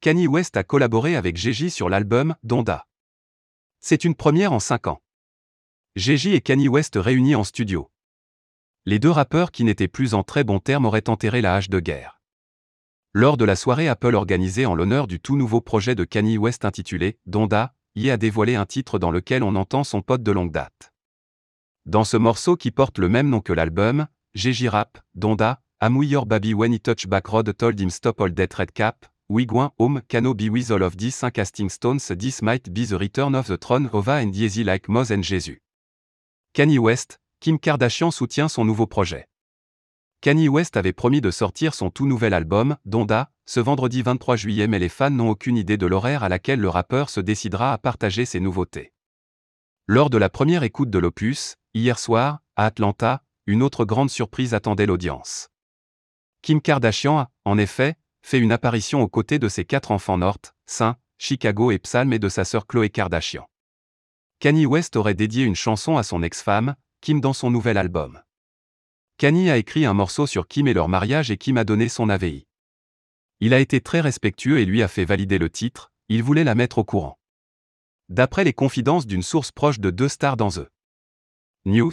Kanye West a collaboré avec Gigi sur l'album Donda. C'est une première en 5 ans. Gigi et Kanye West réunis en studio. Les deux rappeurs qui n'étaient plus en très bons termes auraient enterré la hache de guerre. Lors de la soirée Apple organisée en l'honneur du tout nouveau projet de Kanye West intitulé Donda, Ye a dévoilé un titre dans lequel on entend son pote de longue date. Dans ce morceau qui porte le même nom que l'album, Gigi rap, Donda, Your Baby When He Touch Back Road Told Him Stop All Dead Red Cap, Wigwin Home Cano Be With of These 5 Casting Stones This Might Be The Return of the Throne Ova and Yeezy Like Moz and Jesus. Kanye West, Kim Kardashian soutient son nouveau projet. Kanye West avait promis de sortir son tout nouvel album, Donda, ce vendredi 23 juillet mais les fans n'ont aucune idée de l'horaire à laquelle le rappeur se décidera à partager ses nouveautés. Lors de la première écoute de l'opus, hier soir, à Atlanta, une autre grande surprise attendait l'audience. Kim Kardashian a, en effet, fait une apparition aux côtés de ses quatre enfants North, Saint, Chicago et Psalm et de sa sœur Chloé Kardashian. Kanye West aurait dédié une chanson à son ex-femme, Kim dans son nouvel album. Kanye a écrit un morceau sur Kim et leur mariage et Kim a donné son AVI. Il a été très respectueux et lui a fait valider le titre, il voulait la mettre au courant. D'après les confidences d'une source proche de deux stars dans The News,